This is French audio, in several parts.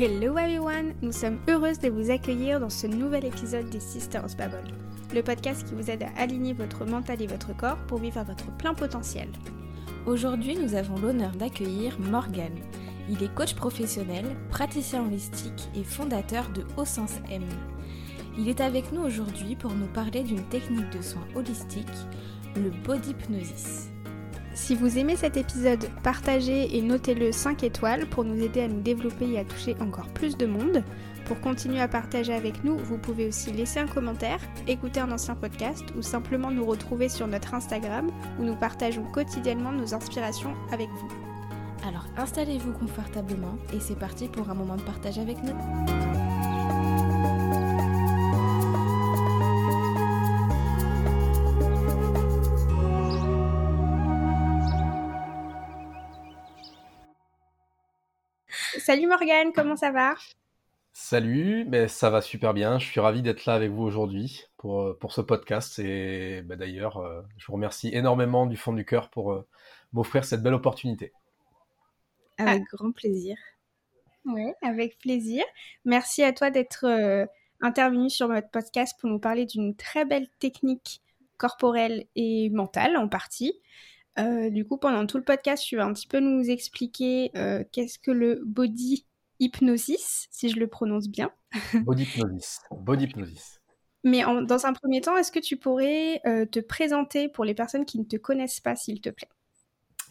Hello everyone Nous sommes heureuses de vous accueillir dans ce nouvel épisode des Sisters Babble, le podcast qui vous aide à aligner votre mental et votre corps pour vivre votre plein potentiel. Aujourd'hui, nous avons l'honneur d'accueillir Morgan. Il est coach professionnel, praticien holistique et fondateur de Au Sens M. Il est avec nous aujourd'hui pour nous parler d'une technique de soins holistique, le body hypnosis. Si vous aimez cet épisode, partagez et notez-le 5 étoiles pour nous aider à nous développer et à toucher encore plus de monde. Pour continuer à partager avec nous, vous pouvez aussi laisser un commentaire, écouter un ancien podcast ou simplement nous retrouver sur notre Instagram où nous partageons quotidiennement nos inspirations avec vous. Alors installez-vous confortablement et c'est parti pour un moment de partage avec nous. Salut Morgane, comment ça va? Salut, ben, ça va super bien. Je suis ravi d'être là avec vous aujourd'hui pour, euh, pour ce podcast. Et ben, d'ailleurs, euh, je vous remercie énormément du fond du cœur pour euh, m'offrir cette belle opportunité. Avec grand plaisir. Oui, avec plaisir. Merci à toi d'être intervenu sur notre podcast pour nous parler d'une très belle technique corporelle et mentale en partie. Euh, du coup, pendant tout le podcast, tu vas un petit peu nous expliquer euh, qu'est-ce que le body hypnosis, si je le prononce bien. body hypnosis. Body hypnosis. Mais dans un premier temps, est-ce que tu pourrais euh, te présenter pour les personnes qui ne te connaissent pas, s'il te plaît?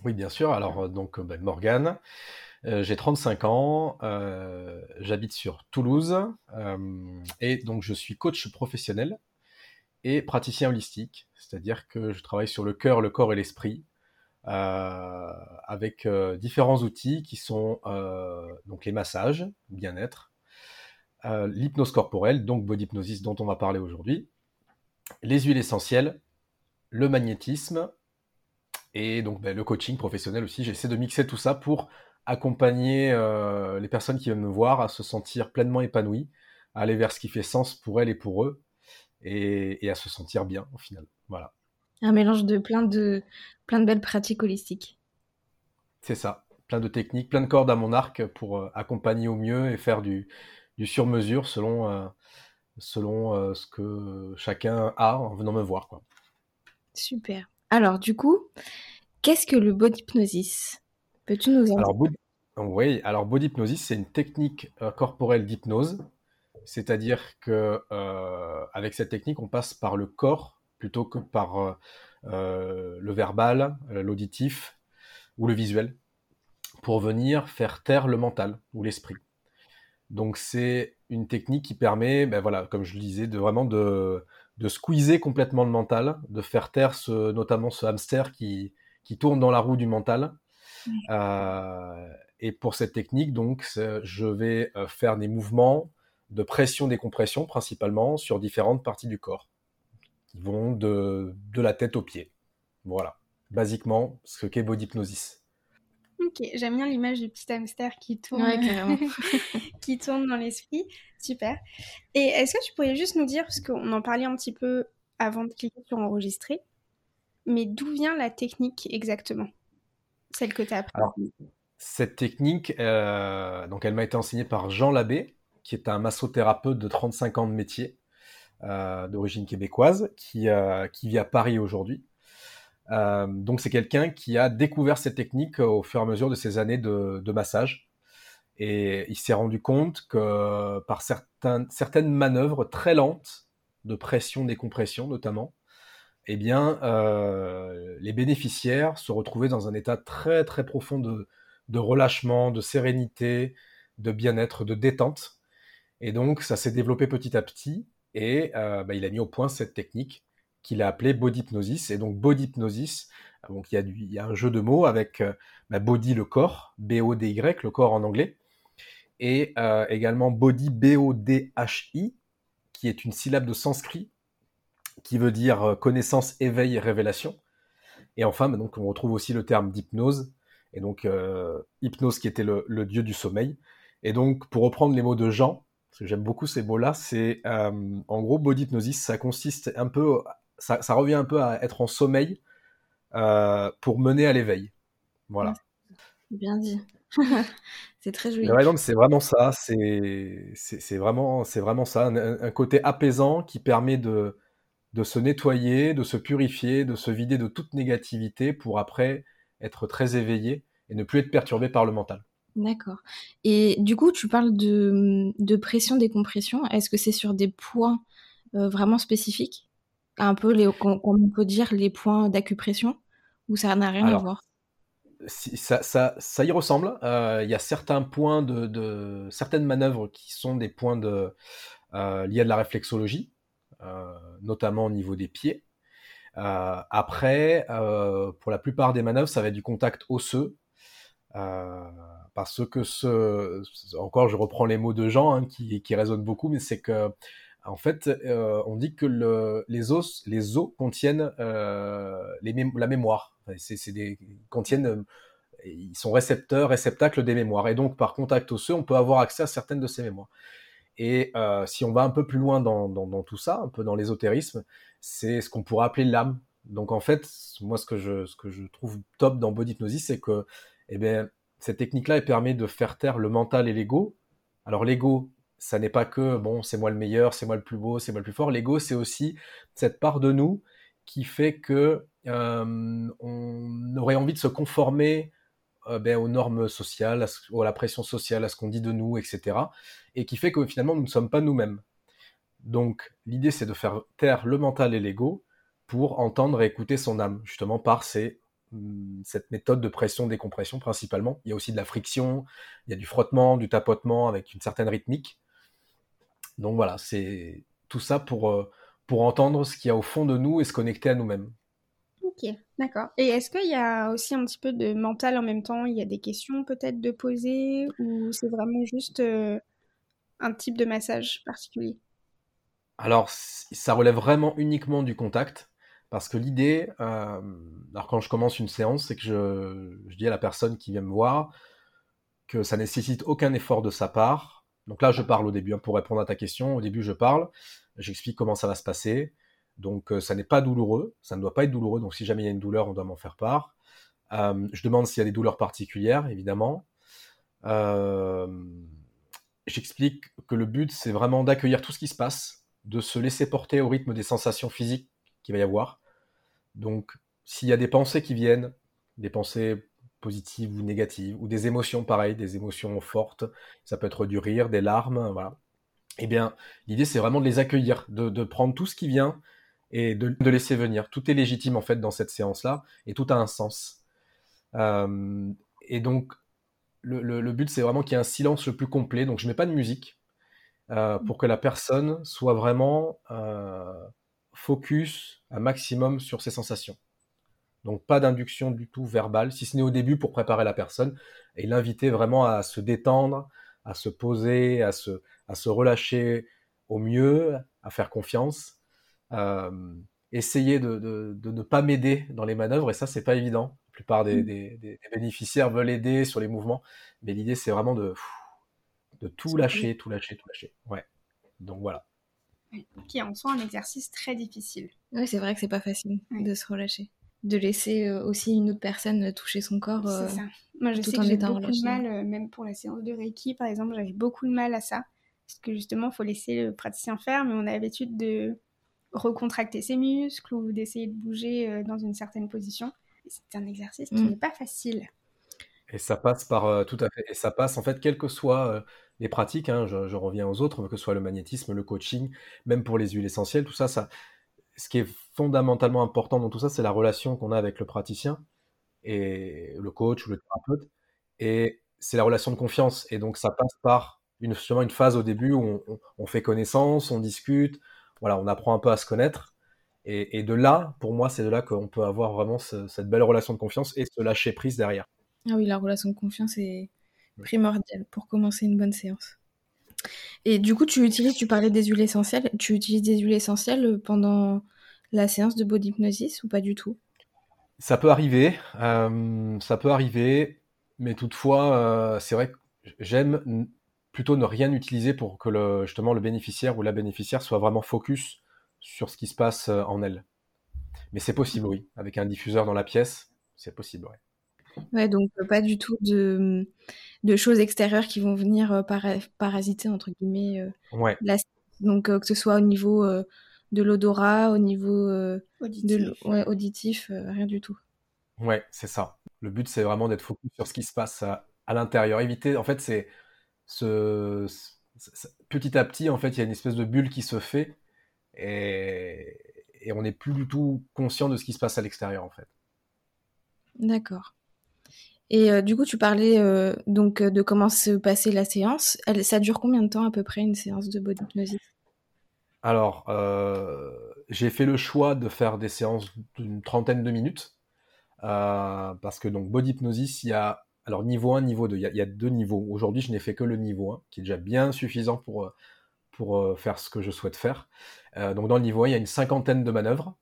Oui, bien sûr. Alors, donc, ben, Morgane, j'ai 35 ans, j'habite sur Toulouse, et donc je suis coach professionnel et praticien holistique, c'est-à-dire que je travaille sur le cœur, le corps et l'esprit, avec euh, différents outils qui sont euh, donc les massages, bien-être, l'hypnose corporelle, donc body hypnosis dont on va parler aujourd'hui, les huiles essentielles, le magnétisme et donc ben, le coaching professionnel aussi. J'essaie de mixer tout ça pour accompagner les personnes qui viennent me voir à se sentir pleinement épanouies, à aller vers ce qui fait sens pour elles et pour eux, et, et à se sentir bien au final. Voilà. Un mélange de plein de, plein de belles pratiques holistiques. C'est ça, plein de techniques, plein de cordes à mon arc pour euh, accompagner au mieux et faire du, du sur-mesure selon, euh, selon euh, ce que chacun a en venant me voir. Quoi. Super. Alors du coup, qu'est-ce que le body hypnosis? Peux-tu nous en alors, Oui, alors body hypnosis, c'est une technique corporelle d'hypnose. C'est-à-dire que avec cette technique, on passe par le corps plutôt que par euh, euh, le verbal, euh, l'auditif ou le visuel, pour venir faire taire le mental ou l'esprit. Donc c'est une technique qui permet, ben voilà, comme je le disais, de vraiment de, de squeezer complètement le mental, de faire taire ce, notamment ce hamster qui, qui tourne dans la roue du mental. et pour cette technique, donc, je vais faire des mouvements de pression-décompression principalement sur différentes parties du corps vont de, de la tête aux pieds. Voilà, basiquement ce qu'est body hypnosis. Ok, j'aime bien l'image du petit hamster qui tourne, qui tourne dans l'esprit. Super. Et est-ce que tu pourrais juste nous dire, parce qu'on en parlait un petit peu avant de cliquer sur enregistrer, mais d'où vient la technique exactement? Celle que tu as apprise Cette technique, euh, donc elle m'a été enseignée par Jean Labbé, qui est un massothérapeute de 35 ans de métier, euh, d'origine québécoise qui, euh, qui vit à Paris aujourd'hui. Euh, donc c'est quelqu'un qui a découvert cette technique au fur et à mesure de ses années de, massage. Et il s'est rendu compte que par certaines, manœuvres très lentes, de pression, décompression notamment, eh bien, euh, les bénéficiaires se retrouvaient dans un état très très profond de, de relâchement, de sérénité, de bien-être, de détente. Et donc, ça s'est développé petit à petit. Et euh, bah, il a mis au point cette technique qu'il a appelée body hypnosis. Et donc body hypnosis, euh, il y a, un jeu de mots avec euh, bah, body le corps, B-O-D-Y, le corps en anglais, et également body B-O-D-H-I, qui est une syllabe de sanskrit qui veut dire connaissance, éveil révélation. Et enfin, bah, donc on retrouve aussi le terme d'hypnose, et donc hypnose qui était le, dieu du sommeil. Et donc pour reprendre les mots de Jean, j'aime beaucoup ces mots-là, c'est euh, en gros body hypnosis, ça consiste un peu, ça, revient un peu à être en sommeil euh, pour mener à l'éveil. Voilà. Bien dit. c'est très joli. Ouais, c'est vraiment ça. C'est vraiment, vraiment ça. Un, côté apaisant qui permet de, de se nettoyer, de se purifier, de se vider de toute négativité pour après être très éveillé et ne plus être perturbé par le mental. D'accord. Et du coup, tu parles de, de pression, décompression. Est-ce que c'est sur des points euh, vraiment spécifiques? Un peu, les, comme on peut dire, les points d'acupression? Ou ça n'a rien à voir? ça, ça, ça, y ressemble. Euh, il y a certains points de, de, certaines manœuvres qui sont des points de, euh, liés à de la réflexologie, notamment au niveau des pieds. après, pour la plupart des manœuvres, ça va être du contact osseux. Parce que ce, encore, je reprends les mots de Jean hein, qui, qui résonnent beaucoup, mais c'est que en fait, euh, on dit que le, les os, les os contiennent euh, la mémoire. Contiennent, euh, ils sont récepteurs, réceptacles des mémoires. Et donc, par contact osseux, on peut avoir accès à certaines de ces mémoires. Et si on va un peu plus loin dans, dans, tout ça, un peu dans l'ésotérisme, c'est ce qu'on pourrait appeler l'âme. Donc, en fait, moi, ce que je, ce que je trouve top dans Body Hypnosis, c'est que, eh bien, cette technique-là, elle permet de faire taire le mental et l'ego. Alors, l'ego, ça n'est pas que bon, c'est moi le meilleur, c'est moi le plus beau, c'est moi le plus fort. L'ego, c'est aussi cette part de nous qui fait que euh, on aurait envie de se conformer euh, ben, aux normes sociales, à, la pression sociale, à ce qu'on dit de nous, etc. Et qui fait que finalement, nous ne sommes pas nous-mêmes. Donc, l'idée, c'est de faire taire le mental et l'ego pour entendre et écouter son âme, justement par ces cette méthode de pression-décompression principalement. Il y a aussi de la friction, il y a du frottement, du tapotement avec une certaine rythmique. Donc voilà, c'est tout ça pour, euh, pour entendre ce qu'il y a au fond de nous et se connecter à nous-mêmes. Ok, d'accord. Et est-ce qu'il y a aussi un petit peu de mental en même temps? Il y a des questions peut-être de poser ou c'est vraiment juste euh, un type de massage particulier? Alors, ça relève vraiment uniquement du contact. Parce que l'idée, euh, alors quand je commence une séance, c'est que je, dis à la personne qui vient me voir que ça nécessite aucun effort de sa part. Donc là, je parle au début, hein, pour répondre à ta question. Au début, je parle, j'explique comment ça va se passer. Donc euh, ça n'est pas douloureux, ça ne doit pas être douloureux. Donc si jamais il y a une douleur, on doit m'en faire part. Euh, je demande s'il y a des douleurs particulières, évidemment. J'explique que le but, c'est vraiment d'accueillir tout ce qui se passe, de se laisser porter au rythme des sensations physiques qu'il va y avoir. Donc, s'il y a des pensées qui viennent, des pensées positives ou négatives, ou des émotions pareilles, des émotions fortes, ça peut être du rire, des larmes, voilà. Eh bien, l'idée, c'est vraiment de les accueillir, de, prendre tout ce qui vient et de, laisser venir. Tout est légitime, en fait, dans cette séance-là, et tout a un sens. Euh, et donc, le, but, c'est vraiment qu'il y ait un silence le plus complet. Donc, je mets pas de musique euh, pour que la personne soit vraiment euh, focus un maximum sur ses sensations. Donc pas d'induction du tout verbale, si ce n'est au début pour préparer la personne et l'inviter vraiment à se détendre, à se poser, à se, à se relâcher au mieux, à faire confiance. Euh, essayer de, de, ne pas m'aider dans les manœuvres, et ça, c'est pas évident. La plupart des, mmh. des, bénéficiaires veulent aider sur les mouvements, mais l'idée, c'est vraiment de, de tout lâcher, tout lâcher, tout lâcher. Ouais. Donc voilà qui est en soi un exercice très difficile. Oui, c'est vrai que c'est pas facile de se relâcher. De laisser euh, aussi une autre personne euh, toucher son corps. c'est euh, ça. Moi, je sais que j'ai beaucoup de mal, même pour la séance de Reiki, par exemple, j'avais beaucoup de mal à ça. Parce que justement, il faut laisser le praticien faire, mais on a l'habitude de recontracter ses muscles ou d'essayer de bouger dans une certaine position. C'est un exercice qui mm. n'est pas facile. Et ça passe par tout à fait. Et ça passe en fait, quel que soit les pratiques, hein, je, reviens aux autres, que ce soit le magnétisme, le coaching, même pour les huiles essentielles, tout ça, ça, ce qui est fondamentalement important dans tout ça, c'est la relation qu'on a avec le praticien et le coach ou le thérapeute. Et c'est la relation de confiance. Et donc, ça passe par une, justement une phase au début où on, fait connaissance, on discute, voilà, on apprend un peu à se connaître. Et, de là, pour moi, c'est de là qu'on peut avoir vraiment cette belle relation de confiance et se lâcher prise derrière. Ah oui, la relation de confiance est, primordial pour commencer une bonne séance. Et du coup, tu utilises, tu parlais des huiles essentielles, tu utilises des huiles essentielles pendant la séance de body hypnosis ou pas du tout? Ça peut arriver, euh, ça peut arriver, mais toutefois, euh, c'est vrai que j'aime plutôt ne rien utiliser pour que le, justement le bénéficiaire ou la bénéficiaire soit vraiment focus sur ce qui se passe euh, en elle. Mais c'est possible, oui, avec un diffuseur dans la pièce, c'est possible, oui. Ouais, donc pas du tout de de choses extérieures qui vont venir parasiter entre guillemets ouais. la, donc que ce soit au niveau de l'odorat, au niveau auditif, auditif rien du tout. Ouais, c'est ça. Le but, c'est vraiment d'être focus sur ce qui se passe à, l'intérieur. Éviter, en fait, c'est ce, petit à petit, en fait, il y a une espèce de bulle qui se fait et, on n'est plus du tout conscient de ce qui se passe à l'extérieur, en fait. D'accord. Et euh, du coup, tu parlais euh, donc de comment se passait la séance. Ça dure combien de temps à peu près une séance de body hypnosis Alors, euh, j'ai fait le choix de faire des séances d'une trentaine de minutes. Euh, parce que donc body hypnosis, il y a alors niveau 1, niveau 2, il y a, deux niveaux. Aujourd'hui, je n'ai fait que le niveau 1, qui est déjà bien suffisant pour, euh, pour euh, faire ce que je souhaite faire. donc dans le niveau 1, il y a une cinquantaine de manœuvres.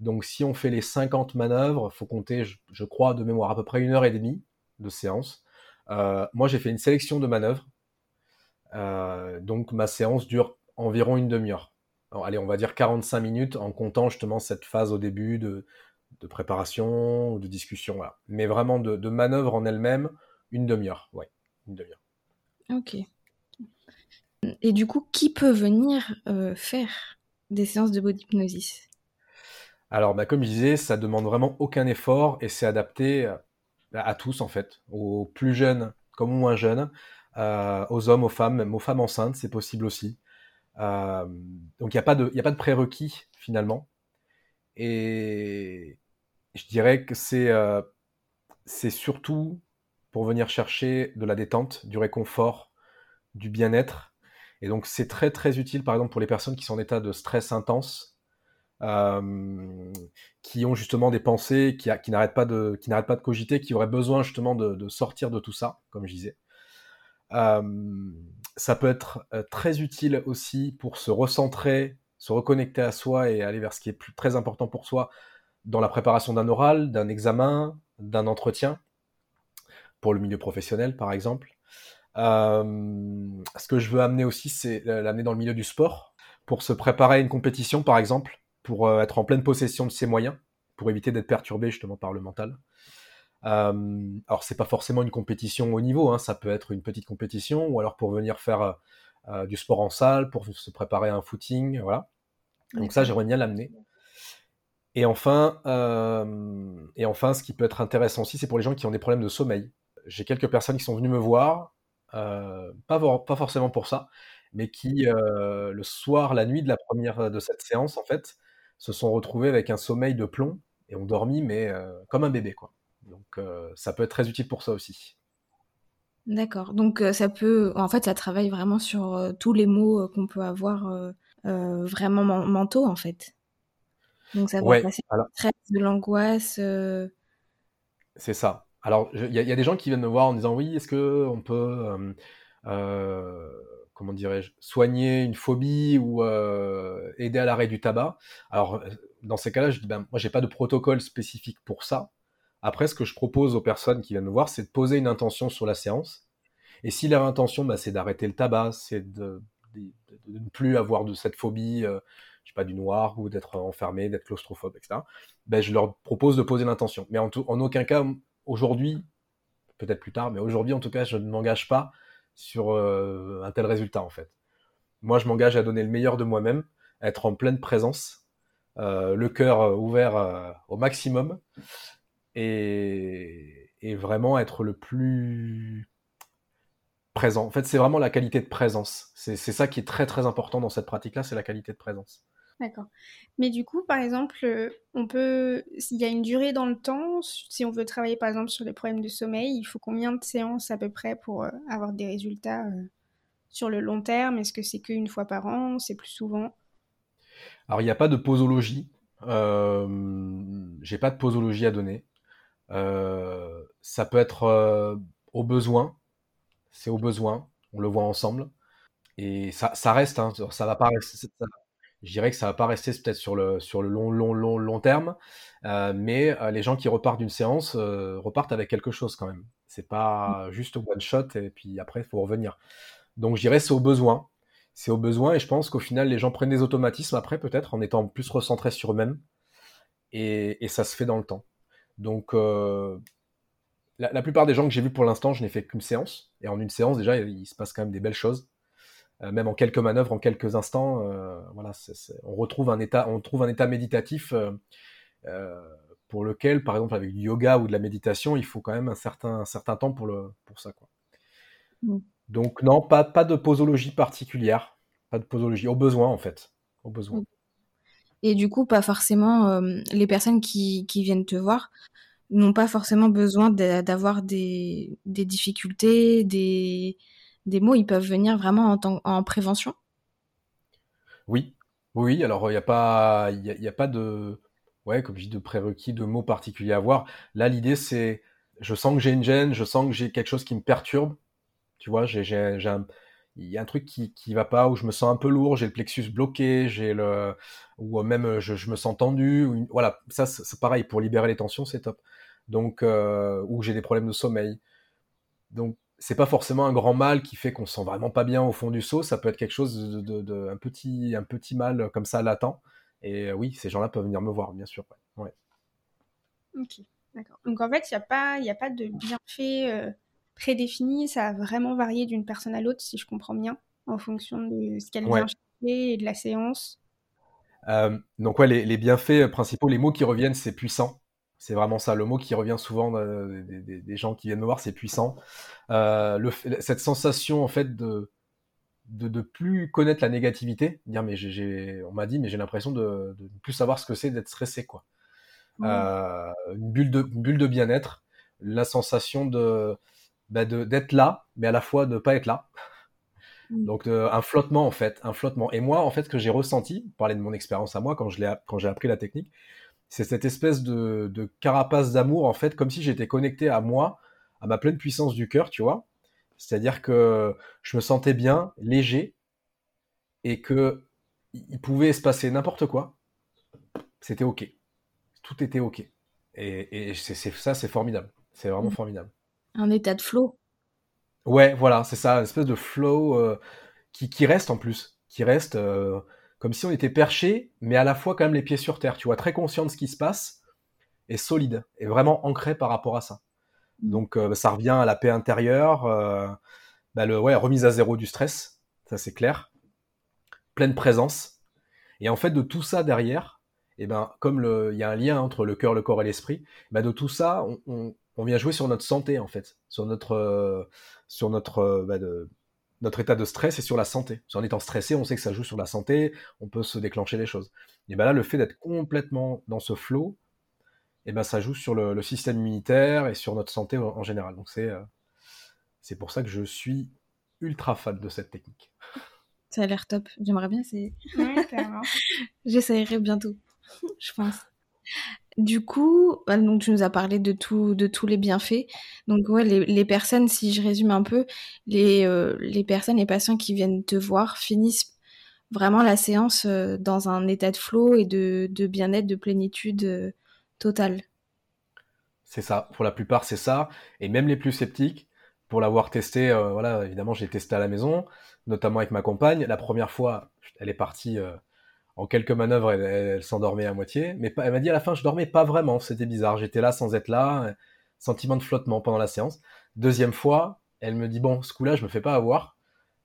Donc si on fait les 50 manœuvres, faut compter, je, crois, de mémoire, à peu près une heure et demie de séance. moi, j'ai fait une sélection de manœuvres. donc ma séance dure environ une demi-heure. Allez, on va dire 45 minutes en comptant justement cette phase au début de, de préparation ou de discussion. Mais vraiment de, manœuvre en elle-même, une demi-heure. Ouais, une demi-heure. Ok. Et du coup, qui peut venir euh, faire des séances de body hypnosis? Alors, bah, comme je disais, ça demande vraiment aucun effort et c'est adapté à, tous en fait, aux plus jeunes comme aux moins jeunes, euh, aux hommes, aux femmes, même aux femmes enceintes, c'est possible aussi. Euh, donc il n'y a pas de, prérequis finalement. Et, je dirais que c'est euh, c'est surtout pour venir chercher de la détente, du réconfort, du bien-être. Et donc c'est très très utile par exemple pour les personnes qui sont en état de stress intense, euh, qui ont justement des pensées qui, n'arrêtent pas de cogiter, qui auraient besoin justement de, sortir de tout ça, comme je disais. Euh, ça peut être très utile aussi pour se recentrer, se reconnecter à soi et aller vers ce qui est très important pour soi, dans la préparation d'un oral, d'un examen, d'un entretien, pour le milieu professionnel par exemple. Euh, ce que je veux amener aussi, c'est l'amener dans le milieu du sport, pour se préparer à une compétition par exemple, pour euh, être en pleine possession de ses moyens, pour éviter d'être perturbé justement par le mental. Euh, alors c'est pas forcément une compétition au niveau, hein, ça peut être une petite compétition, ou alors pour venir faire euh, du sport en salle, pour se préparer à un footing, voilà. Donc ça, j'aimerais bien l'amener. Et enfin, euh, et enfin, ce qui peut être intéressant aussi, c'est pour les gens qui ont des problèmes de sommeil. J'ai quelques personnes qui sont venues me voir, euh, pas, pas, forcément pour ça, mais qui, euh, le soir, la nuit de la première de cette séance, en fait, se sont retrouvés avec un sommeil de plomb et ont dormi, mais comme un bébé, quoi. Donc, ça peut être très utile pour ça aussi. D'accord. Donc, ça peut, en fait, ça travaille vraiment sur tous les mots qu'on peut avoir vraiment mentaux, en fait. Donc ça va passer alors... de l'angoisse. Euh. C'est ça. Alors il y, a des gens qui viennent me voir en disant oui, est-ce que on peut euh, euh, comment dirais-je soigner une phobie ou aider à l'arrêt du tabac Alors dans ces cas-là, je dis ben moi j'ai pas de protocole spécifique pour ça. Après, ce que je propose aux personnes qui viennent me voir, c'est de poser une intention sur la séance. Et si leur intention, ben, c'est d'arrêter le tabac, c'est de, ne plus avoir de cette phobie, je sais pas, du noir ou d'être enfermé, d'être claustrophobe, etc. Ben, je leur propose de poser l'intention. Mais en, en aucun cas, aujourd'hui, peut-être plus tard, mais aujourd'hui, en tout cas, je ne m'engage pas sur euh, un tel résultat, en fait. Moi, je m'engage à donner le meilleur de moi-même, être en pleine présence, euh, le cœur euh, ouvert au maximum, et vraiment être le plus présent. En fait, c'est vraiment la qualité de présence. C'est ça qui est très très important dans cette pratique-là, c'est la qualité de présence. D'accord. Mais du coup, par exemple, euh, on peut, s'il y a une durée dans le temps, si on veut travailler par exemple sur les problèmes de sommeil, il faut combien de séances à peu près pour euh, avoir des résultats euh, sur le long terme? Est-ce que c'est qu'une fois par an? C'est plus souvent? Alors, il n'y a pas de posologie. J'ai pas de posologie à donner. ça peut être au besoin. C'est au besoin. On le voit ensemble. Et ça, ça reste, hein, ça va pas je dirais que ça va pas rester peut-être sur le, sur le long, long, long, long terme, euh, mais euh, les gens qui repartent d'une séance euh, repartent avec quelque chose quand même. C'est pas juste one shot et puis après il faut revenir. Donc je dirais c'est au besoin, c'est au besoin et je pense qu'au final les gens prennent des automatismes après peut-être en étant plus recentrés sur eux-mêmes et, et, ça se fait dans le temps. Donc la, plupart des gens que j'ai vus pour l'instant, je n'ai fait qu'une séance. Et en une séance, déjà, il, se passe quand même des belles choses. Euh, même en quelques manœuvres, en quelques instants, euh, voilà, on retrouve un état, on trouve un état méditatif pour lequel, par exemple, avec du yoga ou de la méditation, il faut quand même un certain, un certain temps pour, le, pour ça. Quoi. Mm. Donc non, pas, pas de posologie particulière, pas de posologie, au besoin en fait, au besoin. Mm. Et du coup, pas forcément les personnes qui, qui viennent te voir n'ont pas forcément besoin d'avoir des, des, difficultés, des, des mots, ils peuvent venir vraiment en, en prévention? Oui, oui, alors il n'y a, pas, y a, pas de, ouais, comme de prérequis, de mots particuliers à voir. Là, l'idée, c'est, je sens que j'ai une gêne, je sens que j'ai quelque chose qui me perturbe, tu vois, j'ai, un, il y a un truc qui, qui va pas, où je me sens un peu lourd, j'ai le plexus bloqué, j'ai le, ou même je, me sens tendu, voilà, ça c'est pareil, pour libérer les tensions, c'est top. Donc euh, ou j'ai des problèmes de sommeil. Donc c'est pas forcément un grand mal qui fait qu'on se sent vraiment pas bien au fond du seau. Ça peut être quelque chose de, un petit un petit mal comme ça latent. Et oui, ces gens-là peuvent venir me voir, bien sûr. Ouais. Ok, d'accord. Donc en fait, il n'y a pas il a pas de bienfait euh, prédéfini. Ça a vraiment varié d'une personne à l'autre, si je comprends bien, en fonction de ce qu'elle vient chercher et de la séance. Euh, donc ouais, les, les, bienfaits principaux, les mots qui reviennent, c'est puissant. C'est vraiment ça, le mot qui revient souvent euh, des, gens qui viennent me voir, c'est puissant. Euh, le, cette sensation en fait de, de, plus connaître la négativité, dire mais j'ai, on m'a dit mais j'ai l'impression de, ne plus savoir ce que c'est d'être stressé quoi. Euh, une bulle de bulle de bien-être, la sensation bah, de d'être là, mais à la fois de pas être là. Donc un flottement en fait, un flottement. Et moi en fait ce que j'ai ressenti, parler de mon expérience à moi quand je l'ai quand j'ai appris la technique, c'est cette espèce de, carapace d'amour, en fait, comme si j'étais connecté à moi, à ma pleine puissance du cœur, tu vois. C'est-à-dire que je me sentais bien, léger, et que il pouvait se passer n'importe quoi. C'était ok. Tout était ok. Et, c'est, ça, c'est formidable. C'est vraiment mmh. formidable. Un état de flow. Ouais, voilà, c'est ça, une espèce de flow euh, qui, reste en plus, qui reste. Euh, comme si on était perché, mais à la fois quand même les pieds sur terre, tu vois, très conscient de ce qui se passe, et solide, et vraiment ancré par rapport à ça. Donc euh, ça revient à la paix intérieure, euh, bah, remise à zéro du stress, ça c'est clair, pleine présence, et en fait de tout ça derrière, eh ben comme il y a un lien entre le cœur, le corps et l'esprit, bah, de tout ça, on, vient jouer sur notre santé en fait, sur notre, euh, notre, bah, notre état de stress est sur la santé. En étant stressé, on sait que ça joue sur la santé, on peut se déclencher des choses. Et ben là, le fait d'être complètement dans ce flow, et ben ça joue sur le, système immunitaire et sur notre santé en, général. Donc c'est euh, c'est pour ça que je suis ultra fan de cette technique. Ça a l'air top. J'aimerais bien essayer. Ouais, J'essayerai bientôt, je pense. Du coup, bah, donc tu nous as parlé de tout, de tous les bienfaits. Donc ouais, les, personnes, si je résume un peu, les, euh, les personnes, les patients qui viennent te voir finissent vraiment la séance euh, dans un état de flow et de, bien-être, de plénitude euh, totale. C'est ça. Pour la plupart, c'est ça. Et même les plus sceptiques, pour l'avoir testé, voilà, évidemment, j'ai testé à la maison, notamment avec ma compagne. La première fois, elle est partie en quelques manœuvres, elle, s'endormait à moitié. Mais elle m'a dit à la fin, je dormais pas vraiment. C'était bizarre. J'étais là sans être là. Sentiment de flottement pendant la séance. Deuxième fois, elle me dit bon, ce coup-là, je me fais pas avoir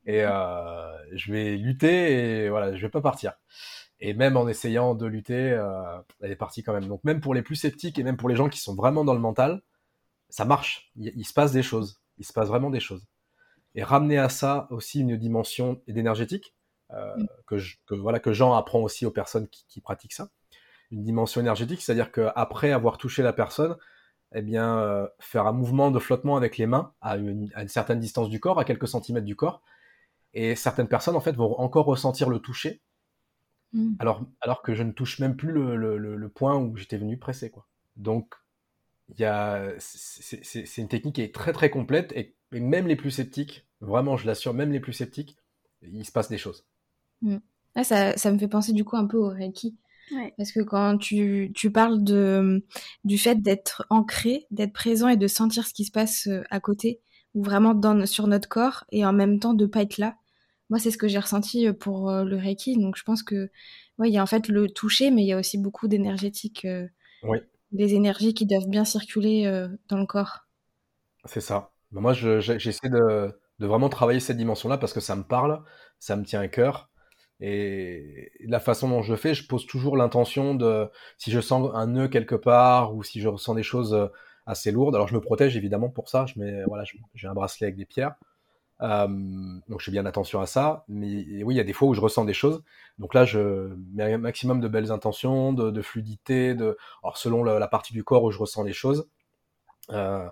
et euh, je vais lutter et voilà, je vais pas partir. Et même en essayant de lutter, euh, elle est partie quand même. Donc même pour les plus sceptiques et même pour les gens qui sont vraiment dans le mental, ça marche. il se passe des choses. Il se passe vraiment des choses. Et ramener à ça aussi une dimension d'énergétique mm. que, voilà, que Jean apprend aussi aux personnes qui, pratiquent ça. Une dimension énergétique, c'est-à-dire qu'après avoir touché la personne, eh bien, euh, faire un mouvement de flottement avec les mains à une, certaine distance du corps, à quelques centimètres du corps. Et certaines personnes, en fait, vont encore ressentir le toucher, mm. alors, alors que je ne touche même plus le, le, point où j'étais venu presser. Quoi. Donc, c'est une technique qui est très très complète et, et même les plus sceptiques, vraiment, je l'assure, même les plus sceptiques, il se passe des choses. Mm. Ah, ça, ça, me fait penser du coup un peu au Reiki. Parce que quand tu, tu parles de, du fait d'être ancré, d'être présent et de sentir ce qui se passe euh, à côté, ou vraiment dans, sur notre corps, et en même temps de pas être là, moi c'est ce que j'ai ressenti euh, pour euh, le Reiki. Donc je pense que ouais, il y a en fait le toucher, mais il y a aussi beaucoup d'énergétique, des énergies qui doivent bien circuler dans le corps. C'est ça. Bah, moi, j'essaie de, vraiment travailler cette dimension-là parce que ça me parle, ça me tient à cœur. Et la façon dont je fais, je pose toujours l'intention de si je sens un nœud quelque part ou si je ressens des choses euh, assez lourdes. Alors je me protège évidemment pour ça. Je mets voilà, j'ai un bracelet avec des pierres. Euh, donc je fais bien attention à ça. Mais oui, il y a des fois où je ressens des choses. Donc là, je mets un maximum de belles intentions, de, fluidité, de alors selon la, partie du corps où je ressens les choses. Euh,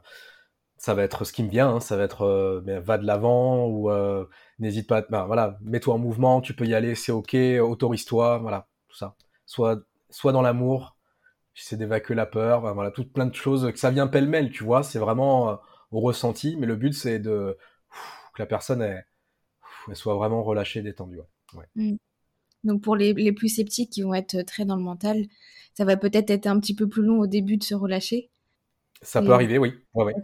ça va être ce qui me vient, hein. ça va être euh, va de l'avant ou euh, n'hésite pas, ben, voilà, mets-toi en mouvement, tu peux y aller, c'est ok, autorise-toi, voilà, tout ça. Soit, soit dans l'amour, j'essaie d'évacuer la peur, ben, voilà, toutes plein de choses, que ça vient pêle-mêle, tu vois, c'est vraiment euh, au ressenti, mais le but c'est de que la personne elle, soit vraiment relâchée, détendue. Ouais. Mmh. Donc pour les, les, plus sceptiques qui vont être très dans le mental, ça va peut-être être un petit peu plus long au début de se relâcher. Ça peut arriver, oui. Ouais, ouais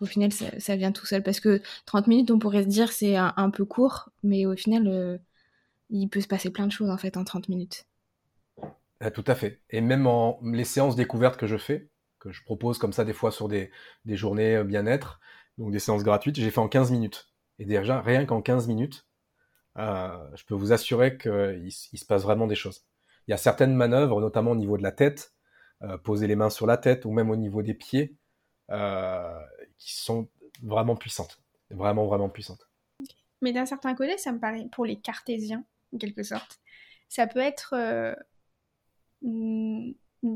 au final, ça, vient tout seul. Parce que 30 minutes, on pourrait se dire c'est un, peu court, mais au final, euh, il peut se passer plein de choses en fait en 30 minutes. Ah, tout à fait. Et même en les séances découvertes que je fais, que je propose comme ça des fois sur des, journées euh, bien-être, donc des séances gratuites, j'ai fait en 15 minutes. Et déjà, rien qu'en 15 minutes, euh, je peux vous assurer qu'il il se passe vraiment des choses. Il y a certaines manœuvres, notamment au niveau de la tête, poser les mains sur la tête ou même au niveau des pieds, euh, qui sont vraiment puissantes. Vraiment, vraiment puissantes. Mais d'un certain côté, ça me paraît, pour les cartésiens, en quelque sorte, ça peut être euh, une,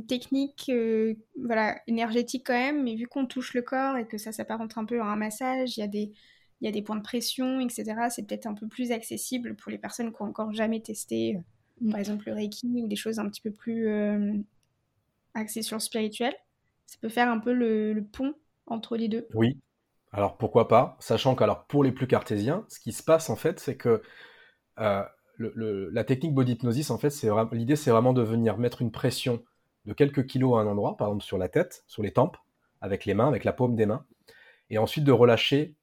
technique euh, voilà, énergétique quand même, mais vu qu'on touche le corps et que ça s'apparente un peu à un massage, il y a des, il y a des points de pression, etc. C'est peut-être un peu plus accessible pour les personnes qui n'ont encore jamais testé, mm. par exemple le Reiki ou des choses un petit peu plus axées sur le spirituel ça peut faire un peu le, pont entre les deux. Oui, alors pourquoi pas, sachant que pour les plus cartésiens, ce qui se passe en fait, c'est que euh, la technique body hypnosis, en fait, l'idée, c'est vraiment de venir mettre une pression de quelques kilos à un endroit, par exemple sur la tête, sur les tempes, avec les mains, avec la paume des mains, et ensuite de relâcher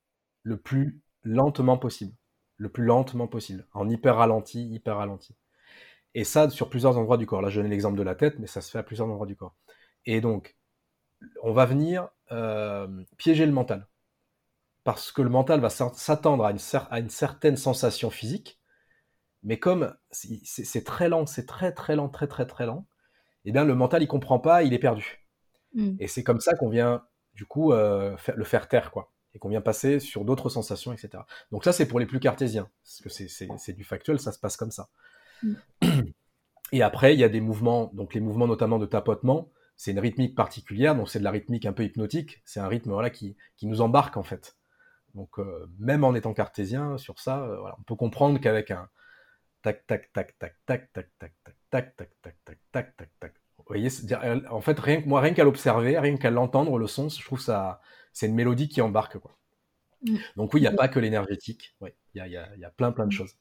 le plus lentement possible, le plus lentement possible, en hyper ralenti, hyper ralenti. Et ça sur plusieurs endroits du corps. Là, je donne l'exemple de la tête, mais ça se fait à plusieurs endroits du corps. Et donc, on va venir euh, piéger le mental. Parce que le mental va s'attendre à, une, certaine sensation physique, mais comme c'est très lent, c'est très très lent, très très très lent, eh bien le mental il comprend pas, il est perdu. Mm. Et c'est comme ça qu'on vient du coup euh, le faire taire quoi, et qu'on vient passer sur d'autres sensations, etc. Donc ça c'est pour les plus cartésiens, parce que c'est du factuel, ça se passe comme ça. Mm. Et après il y a des mouvements, donc les mouvements notamment de tapotement, c'est une rythmique particulière, donc c'est de la rythmique un peu hypnotique. C'est un rythme voilà, qui, qui, nous embarque en fait. Donc euh, même en étant cartésien sur ça, euh, voilà, on peut comprendre qu'avec un tac tac tac tac tac tac tac tac tac tac tac tac tac tac tac. Vous voyez, en fait rien moi rien qu'à l'observer, rien qu'à l'entendre le son, je trouve ça c'est une mélodie qui embarque quoi. Donc oui, il n'y a pas que l'énergétique, il y, a, y, a, y, a, plein plein de choses.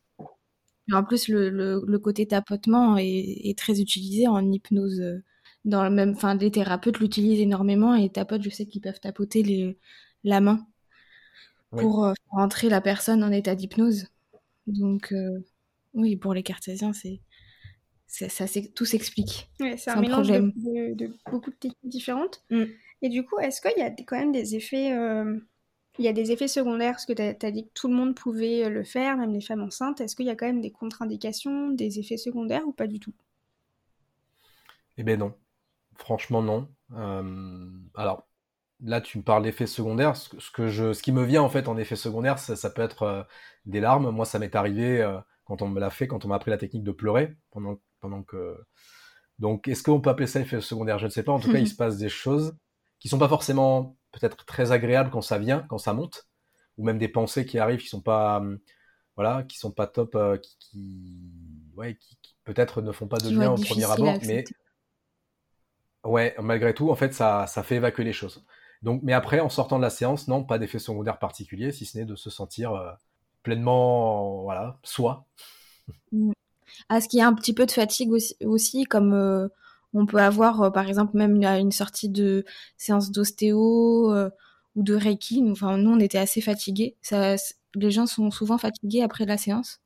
En plus, le, le, le côté tapotement est, est, très utilisé en hypnose dans le même, enfin, les thérapeutes l'utilisent énormément et les tapotes, je sais qu'ils peuvent tapoter les, la main pour euh, rentrer la personne en état d'hypnose. Donc, euh, oui, pour les cartésiens, c'est, ça, c'est, tout s'explique. Oui, c'est un mélange de, beaucoup de techniques différentes. Mm. Et du coup, est-ce qu'il y a quand même des effets, euh, il y a des effets secondaires Parce que tu as, dit que tout le monde pouvait le faire, même les femmes enceintes. Est-ce qu'il y a quand même des contre-indications, des effets secondaires ou pas du tout? Eh bien non. Franchement, non. Euh, alors, là, tu me parles d'effets secondaires. Ce, que je, ce qui me vient en fait en effet secondaire, ça, peut être euh, des larmes. Moi, ça m'est arrivé euh, quand on me l'a fait, quand on m'a appris la technique de pleurer pendant, pendant que. Donc, est-ce qu'on peut appeler ça effet secondaire? Je ne sais pas. En tout cas, il se passe des choses qui sont pas forcément peut-être très agréables quand ça vient, quand ça monte, ou même des pensées qui arrivent qui sont pas, voilà, qui sont pas top, qui, ouais, qui, peut-être ne font pas de bien au premier abord, mais Ouais, malgré tout, en fait, ça, ça fait évacuer les choses. Donc, mais après, en sortant de la séance, non, pas d'effet secondaire particulier, si ce n'est de se sentir euh, pleinement, voilà, soi. Est-ce qu'il y a un petit peu de fatigue aussi, comme euh, on peut avoir, euh, par exemple, même à une sortie de séance d'ostéo ou de Reiki. Enfin, nous, on était assez fatigués. Les gens sont souvent fatigués après la séance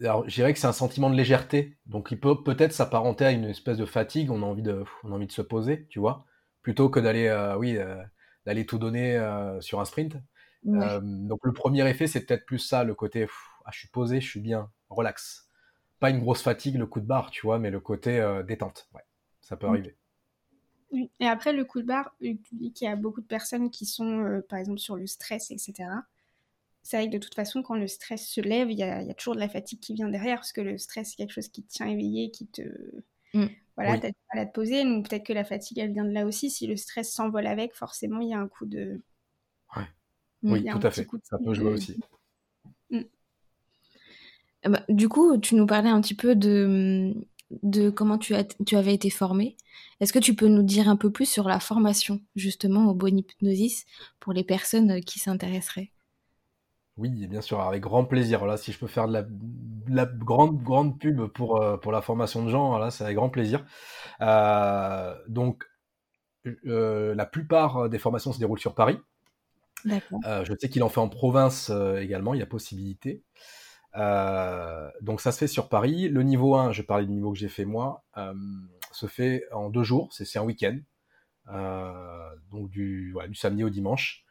alors, je dirais que c'est un sentiment de légèreté. Donc, il peut peut-être s'apparenter à une espèce de fatigue. On a envie de, on a envie de se poser, tu vois, plutôt que d'aller, euh, oui, euh, d'aller tout donner sur un sprint. donc le premier effet, c'est peut-être plus ça, le côté ah, je suis posé, je suis bien, relax. Pas une grosse fatigue, le coup de barre, tu vois, mais le côté détente. Ouais, ça peut arriver. Et après, le coup de barre, tu dis qu'il y a beaucoup de personnes qui sont, par exemple, sur le stress, etc c'est vrai que de toute façon, quand le stress se lève, il y, a, toujours de la fatigue qui vient derrière, parce que le stress, c'est quelque chose qui te tient éveillé, qui te... Mm. Voilà, t'as du mal à te poser, donc peut-être que la fatigue, elle vient de là aussi. Si le stress s'envole avec, forcément, il y a un coup de... Ouais. Oui, tout à fait. Ça peut jouer aussi. Mm. Eh ben, du coup, tu nous parlais un petit peu de, de comment tu, as, tu avais été formé. Est-ce que tu peux nous dire un peu plus sur la formation, justement, au bon hypnosis, pour les personnes qui s'intéresseraient? Oui, bien sûr, avec grand plaisir. Là, si je peux faire de la, grande, grande pub pour, euh, pour la formation de gens, là, c'est avec grand plaisir. Euh, donc, euh, la plupart des formations se déroulent sur Paris. je sais qu'il en fait en province également, il y a possibilité. donc, ça se fait sur Paris. Le niveau 1, je parler du niveau que j'ai fait moi, se fait en deux jours, c'est un week-end. donc, du, du samedi au dimanche.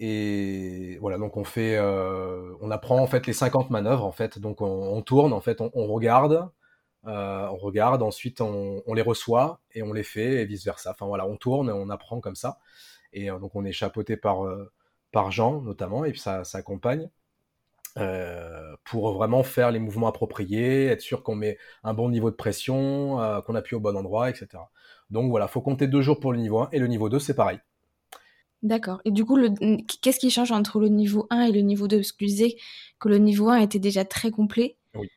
Et voilà, donc on fait, euh, on apprend en fait les 50 manœuvres en fait. Donc on, tourne, en fait, on, regarde, euh, on regarde, ensuite on, les reçoit et on les fait et vice versa. Enfin voilà, on tourne, on apprend comme ça. Et euh, donc on est chapeauté par par Jean notamment et puis ça, ça accompagne pour vraiment faire les mouvements appropriés, être sûr qu'on met un bon niveau de pression, qu'on appuie au bon endroit, etc. Donc voilà, faut compter deux jours pour le niveau 1 et le niveau 2 c'est pareil. D'accord. Et du coup, qu'est-ce qui change entre le niveau 1 et le niveau 2 Parce que tu disais que le niveau 1 était déjà très complet. Oui.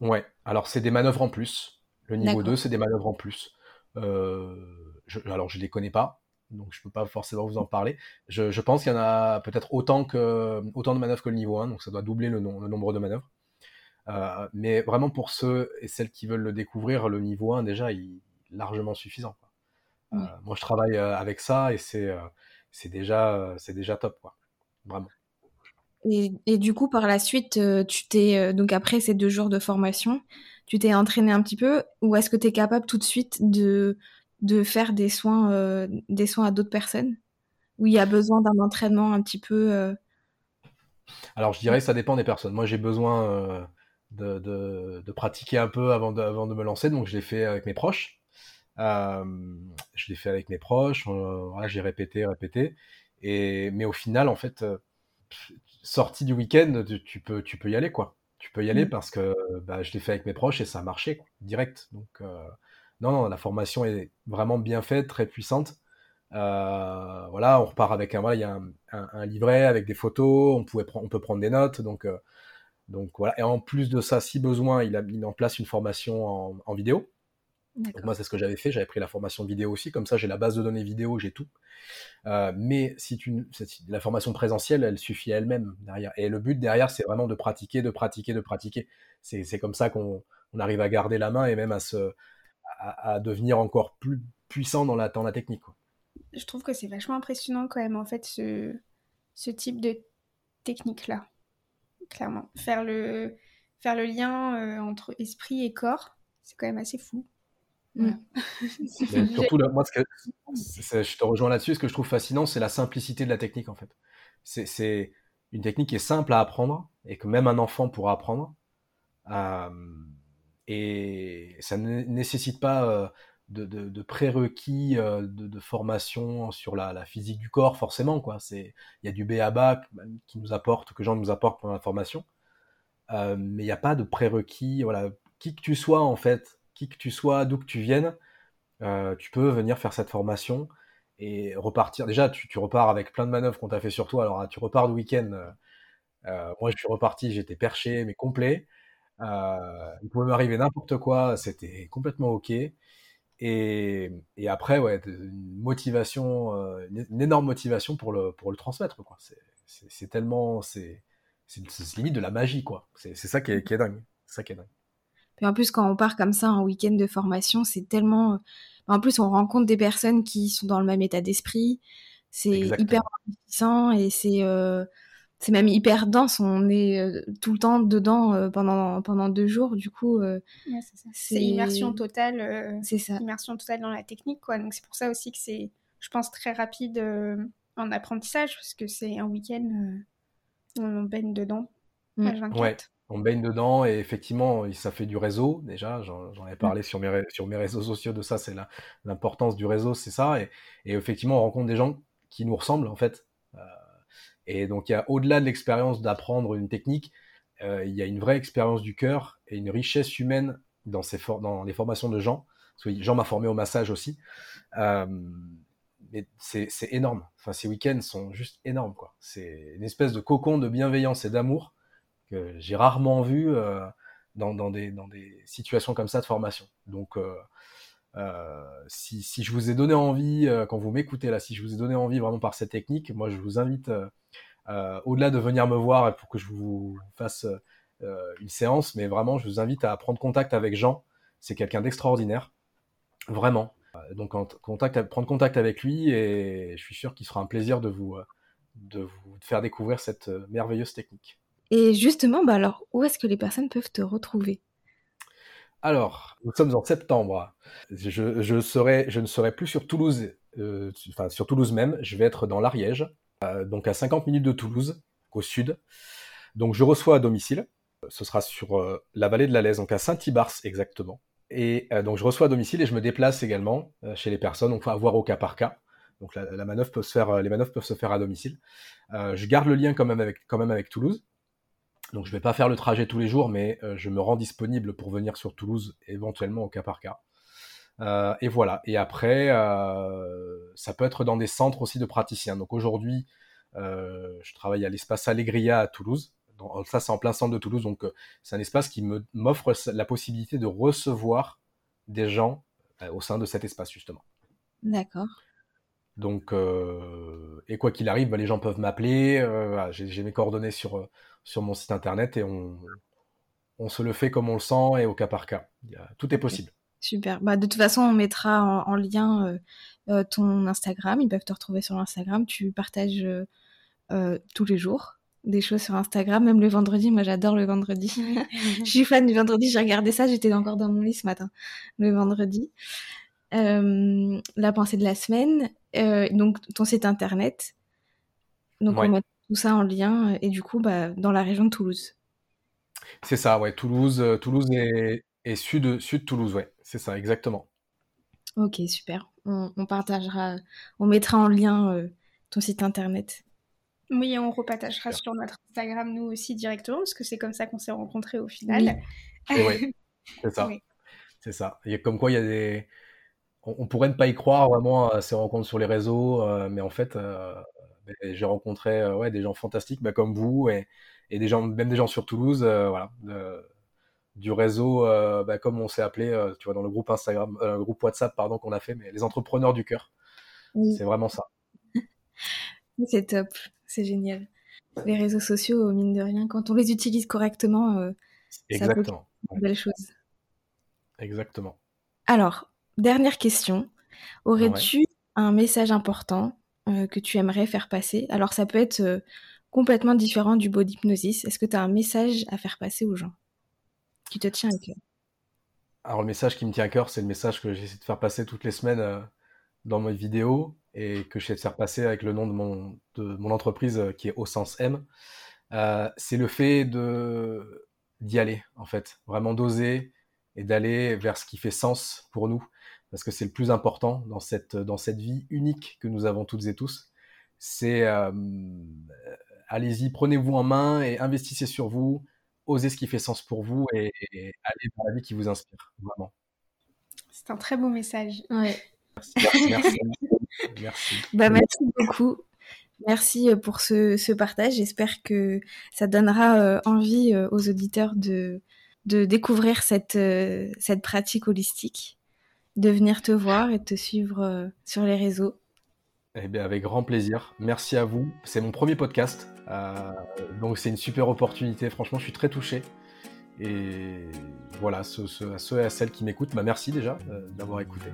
Ouais. Alors, c'est des manœuvres en plus. Le niveau 2, c'est des manœuvres en plus. Euh, alors, je ne les connais pas, donc je ne peux pas forcément vous en parler. Je, pense qu'il y en a peut-être autant, que, autant de manœuvres que le niveau 1, donc ça doit doubler le, nombre de manœuvres. Euh, mais vraiment, pour ceux et celles qui veulent le découvrir, le niveau 1, déjà, il est largement suffisant. Euh, moi, je travaille avec ça et c'est c'est déjà, euh, c'est déjà top, quoi. Vraiment. Et, du coup, par la suite, euh, tu t'es euh, donc après ces deux jours de formation, tu t'es entraîné un petit peu, ou est-ce que tu es capable tout de suite de, de faire des soins, des soins à d'autres personnes, où il y a besoin d'un entraînement un petit peu Alors, je dirais que ça dépend des personnes. Moi, j'ai besoin de, de, de, pratiquer un peu avant de, avant de me lancer, donc je l'ai fait avec mes proches. Euh, je l'ai fait avec mes proches, voilà, j'ai répété, répété. Et, mais au final, en fait, euh, sortie du week-end, tu peux, tu peux y aller, quoi. Tu peux y aller mmh. parce que bah, je l'ai fait avec mes proches et ça a marché, direct. Donc, euh, non, non, la formation est vraiment bien faite, très puissante. voilà, on repart avec un, voilà, y a un, livret avec des photos, on, pouvait on peut prendre des notes, donc, donc voilà. Et en plus de ça, si besoin, il a mis en place une formation en, en vidéo. Donc moi, c'est ce que j'avais fait. J'avais pris la formation vidéo aussi. Comme ça, j'ai la base de données vidéo, j'ai tout. Euh, mais si tu, la formation présentielle, elle suffit à elle-même derrière. Et le but derrière, c'est vraiment de pratiquer, de pratiquer, de pratiquer. C'est comme ça qu'on arrive à garder la main et même à, se, à, devenir encore plus puissant dans la, dans la technique. Je trouve que c'est vachement impressionnant quand même, en fait, ce, ce type de technique-là. Clairement. Faire le, faire le lien euh, entre esprit et corps, c'est quand même assez fou. Surtout, moi, ce que, je te rejoins là-dessus. Ce que je trouve fascinant, c'est la simplicité de la technique, en fait. C'est une technique qui est simple à apprendre et que même un enfant pourra apprendre. Euh, et ça ne nécessite pas euh, de, prérequis euh, de, formation sur la, physique du corps, forcément. Il y a du BABA qui nous apporte, que Jean nous apporte pour la formation. mais il n'y a pas de prérequis. Voilà. Qui que tu sois, en fait, qui que tu sois, d'où que tu viennes, euh, tu peux venir faire cette formation et repartir. Déjà, tu, repars avec plein de manœuvres qu'on t'a fait sur toi. Alors, tu repars le week-end. Euh, euh, moi, je suis reparti, j'étais perché, mais complet. il pouvait m'arriver n'importe quoi, c'était complètement OK. Et, après, ouais, une motivation, une, énorme motivation pour le, transmettre. C'est tellement. C'est limite de la magie, quoi. C'est ça qui est, qui est dingue. C'est ça qui est dingue. Et en plus, quand on part comme ça un week-end de formation, c'est tellement. En plus, on rencontre des personnes qui sont dans le même état d'esprit. C'est hyper enrichissant et c'est euh, c'est même hyper dense. On est euh, tout le temps dedans euh, pendant pendant deux jours. Du coup, c'est immersion totale. c'est ça. Immersion totale dans la technique, quoi. Donc c'est pour ça aussi que c'est, je pense, très rapide en apprentissage parce que c'est un week-end où on baigne dedans. Mm. Ouais, on baigne dedans et effectivement, ça fait du réseau déjà. J'en ai parlé sur, mes, sur mes réseaux sociaux de ça, c'est l'importance du réseau, c'est ça. Et, et, effectivement, on rencontre des gens qui nous ressemblent en fait. et donc, il y a au-delà de l'expérience d'apprendre une technique, il y a une vraie expérience du cœur et une richesse humaine dans, dans les formations de Jean. Parce que Jean m'a formé au massage aussi. Euh, c'est énorme. Enfin, ces week-ends sont juste énormes. C'est une espèce de cocon de bienveillance et d'amour que j'ai rarement vu euh, dans, des, dans des situations comme ça de formation. Donc, euh, euh si, je vous ai donné envie, quand vous m'écoutez là, si je vous ai donné envie vraiment par cette technique, moi je vous invite, au-delà de venir me voir pour que je vous fasse une séance, mais vraiment je vous invite à prendre contact avec Jean. C'est quelqu'un d'extraordinaire, vraiment. Donc prendre contact avec lui et je suis sûr qu'il sera un plaisir de vous, de vous faire découvrir cette merveilleuse technique. Et justement, bah alors, où est-ce que les personnes peuvent te retrouver? Alors, nous sommes en septembre. Je, ne serai plus sur Toulouse, euh, enfin sur Toulouse même. Je vais être dans l'Ariège, euh, donc à 50 minutes de Toulouse, au sud. Donc je reçois à domicile. Ce sera sur euh, la vallée de la Lèze, donc à Saint-Ibars exactement. Et donc je reçois à domicile et je me déplace également chez les personnes. Donc faut avoir au cas par cas. Donc la, peut se faire, les manœuvres peuvent se faire à domicile. je garde le lien quand même avec Toulouse. Donc je vais pas faire le trajet tous les jours, mais euh, je me rends disponible pour venir sur Toulouse, éventuellement au cas par cas. Euh, et voilà. Et après, euh, ça peut être dans des centres aussi de praticiens. Donc aujourd'hui, je travaille à l'espace Allegria à Toulouse. Ça, c'est en plein centre de Toulouse. Donc c'est un espace qui m'offre la possibilité de recevoir des gens au sein de cet espace justement. D'accord. Donc, et quoi qu'il arrive, bah, les gens peuvent m'appeler. J'ai mes coordonnées sur sur mon site internet et on, on se le fait comme on le sent et au cas par cas. tout est possible. Super. Bah, de toute façon, on mettra en, lien euh, euh, ton Instagram. Ils peuvent te retrouver sur l'Instagram. Tu partages euh, tous les jours des choses sur Instagram, même le vendredi. Moi, j'adore le vendredi. Je suis fan du vendredi. J'ai regardé ça. J'étais encore dans mon lit ce matin, le vendredi. la pensée de la semaine. Donc, ton site internet. Donc, on met tout ça en lien, et du coup, bah, dans la région de Toulouse. C'est ça, ouais. Toulouse, euh, Toulouse et, sud, sud Toulouse, ouais. C'est ça, exactement. Ok, super. On, partagera, on mettra en lien euh, ton site internet. Oui, on repartagera sur notre Instagram nous aussi directement, parce que c'est comme ça qu'on s'est rencontrés au final. Oui, c'est ça. C'est ça. Il y a comme quoi il y a des. On, pourrait ne pas y croire vraiment à ces rencontres sur les réseaux, euh, mais en fait, j'ai rencontré euh, ouais, des gens fantastiques bah, comme vous et, et, des gens, même des gens sur Toulouse, euh, voilà, du réseau, euh, bah, comme on s'est appelé, tu vois, dans le groupe Instagram, le groupe WhatsApp, pardon, qu'on a fait, mais les entrepreneurs du cœur. C'est vraiment ça. c'est top, c'est génial. Les réseaux sociaux, mine de rien, quand on les utilise correctement, Exactement. ça une belle chose. Exactement. Alors, dernière question. Aurais-tu un message important euh, que tu aimerais faire passer? Alors ça peut être euh, complètement différent du body hypnosis. Est-ce que tu as un message à faire passer aux gens qui te tient à cœur? Alors le message qui me tient à cœur, c'est le message que j'essaie de faire passer toutes les semaines euh, dans mes vidéos et que j'essaie de faire passer avec le nom de mon, de mon entreprise qui est au sens M. c'est le fait de d'y aller en fait, vraiment d'oser et d'aller vers ce qui fait sens pour nous parce que c'est le plus important dans cette, dans cette vie unique que nous avons toutes et tous. C'est euh, allez-y, prenez-vous en main et investissez sur vous, osez ce qui fait sens pour vous et, allez dans la vie qui vous inspire, vraiment. C'est un très beau message. Ouais. Merci. merci. Bah, merci beaucoup. Merci euh, pour ce, ce partage. J'espère que ça donnera euh, envie aux auditeurs de, de découvrir cette, cette pratique holistique de venir te voir et de te suivre euh, sur les réseaux. Eh bien, avec grand plaisir. Merci à vous. C'est mon premier podcast, euh, donc c'est une super opportunité. Franchement, je suis très touché. Et voilà, ceux, à ceux et à celles qui m'écoutent, bah, merci déjà euh, d'avoir écouté.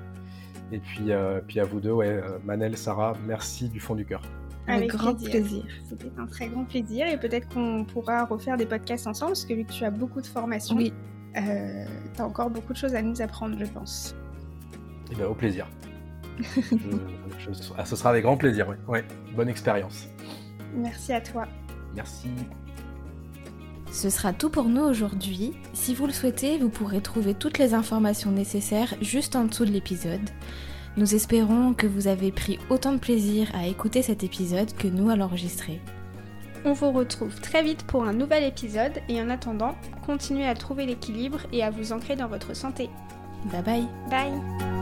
Et puis, puis à vous deux, ouais, Manel, Sarah, merci du fond du cœur. Avec grand plaisir. C'était un très grand plaisir et peut-être qu'on pourra refaire des podcasts ensemble parce que vu que tu as beaucoup de formations, oui. tu as encore beaucoup de choses à nous apprendre, je pense. Eh bien, au plaisir. Ah, ce sera avec grand plaisir, oui. Ouais. Bonne expérience. Merci à toi. Merci. Ce sera tout pour nous aujourd'hui. Si vous le souhaitez, vous pourrez trouver toutes les informations nécessaires juste en dessous de l'épisode. Nous espérons que vous avez pris autant de plaisir à écouter cet épisode que nous à l'enregistrer. On vous retrouve très vite pour un nouvel épisode et en attendant, continuez à trouver l'équilibre et à vous ancrer dans votre santé. Bye bye. Bye